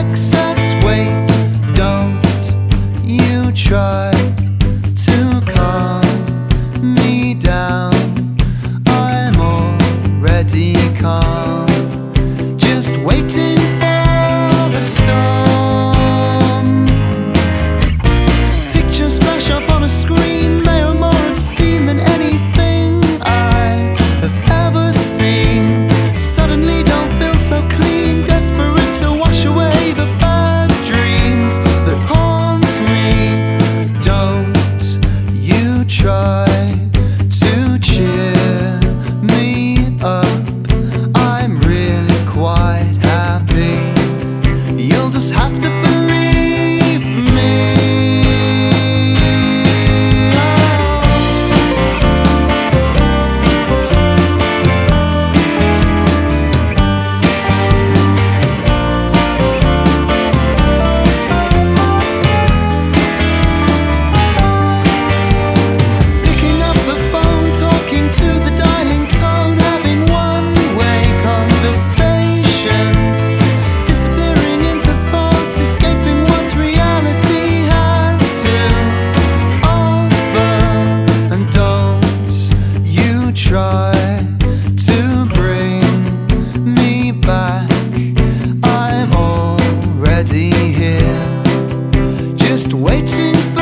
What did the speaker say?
excess weight. Don't you try to calm me down. I'm already calm, just waiting. try to cheer me up. I'm really quite happy. You'll just have to. things.